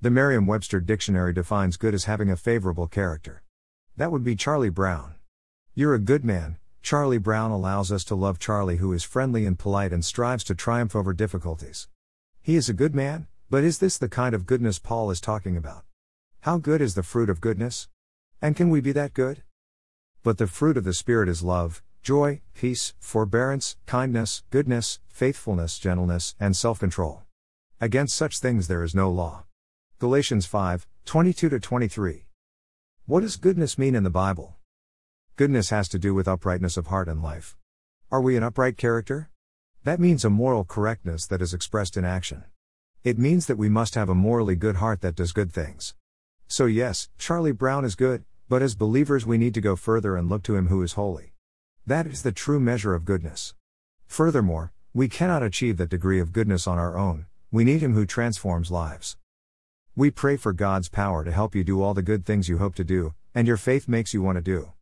The Merriam Webster Dictionary defines good as having a favorable character. That would be Charlie Brown. You're a good man. Charlie Brown allows us to love Charlie, who is friendly and polite and strives to triumph over difficulties. He is a good man, but is this the kind of goodness Paul is talking about? How good is the fruit of goodness? And can we be that good? But the fruit of the Spirit is love, joy, peace, forbearance, kindness, goodness, faithfulness, gentleness, and self control. Against such things there is no law. Galatians 5 22 23. What does goodness mean in the Bible? Goodness has to do with uprightness of heart and life. Are we an upright character? That means a moral correctness that is expressed in action. It means that we must have a morally good heart that does good things. So, yes, Charlie Brown is good, but as believers we need to go further and look to Him who is holy. That is the true measure of goodness. Furthermore, we cannot achieve that degree of goodness on our own, we need Him who transforms lives. We pray for God's power to help you do all the good things you hope to do, and your faith makes you want to do.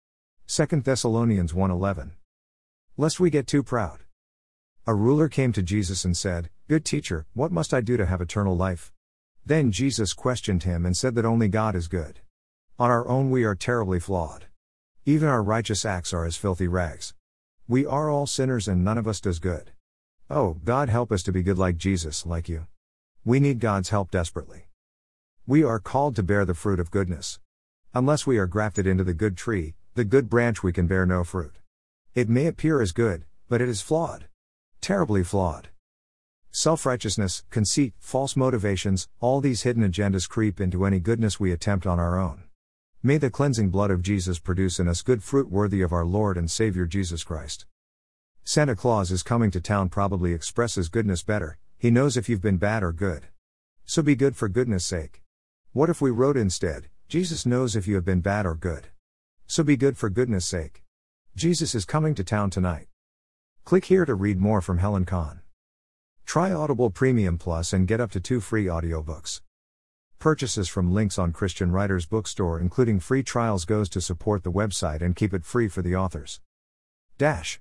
2 Thessalonians 1:11. Lest we get too proud. A ruler came to Jesus and said, Good teacher, what must I do to have eternal life? Then Jesus questioned him and said that only God is good. On our own we are terribly flawed. Even our righteous acts are as filthy rags. We are all sinners and none of us does good. Oh, God help us to be good like Jesus, like you. We need God's help desperately. We are called to bear the fruit of goodness. Unless we are grafted into the good tree, the good branch, we can bear no fruit. It may appear as good, but it is flawed. Terribly flawed. Self righteousness, conceit, false motivations, all these hidden agendas creep into any goodness we attempt on our own. May the cleansing blood of Jesus produce in us good fruit worthy of our Lord and Savior Jesus Christ. Santa Claus is coming to town probably expresses goodness better, he knows if you've been bad or good. So be good for goodness sake. What if we wrote instead, Jesus knows if you have been bad or good? So be good for goodness sake. Jesus is coming to town tonight. Click here to read more from Helen Khan. Try Audible Premium Plus and get up to two free audiobooks. Purchases from links on Christian Writers Bookstore including free trials goes to support the website and keep it free for the authors. Dash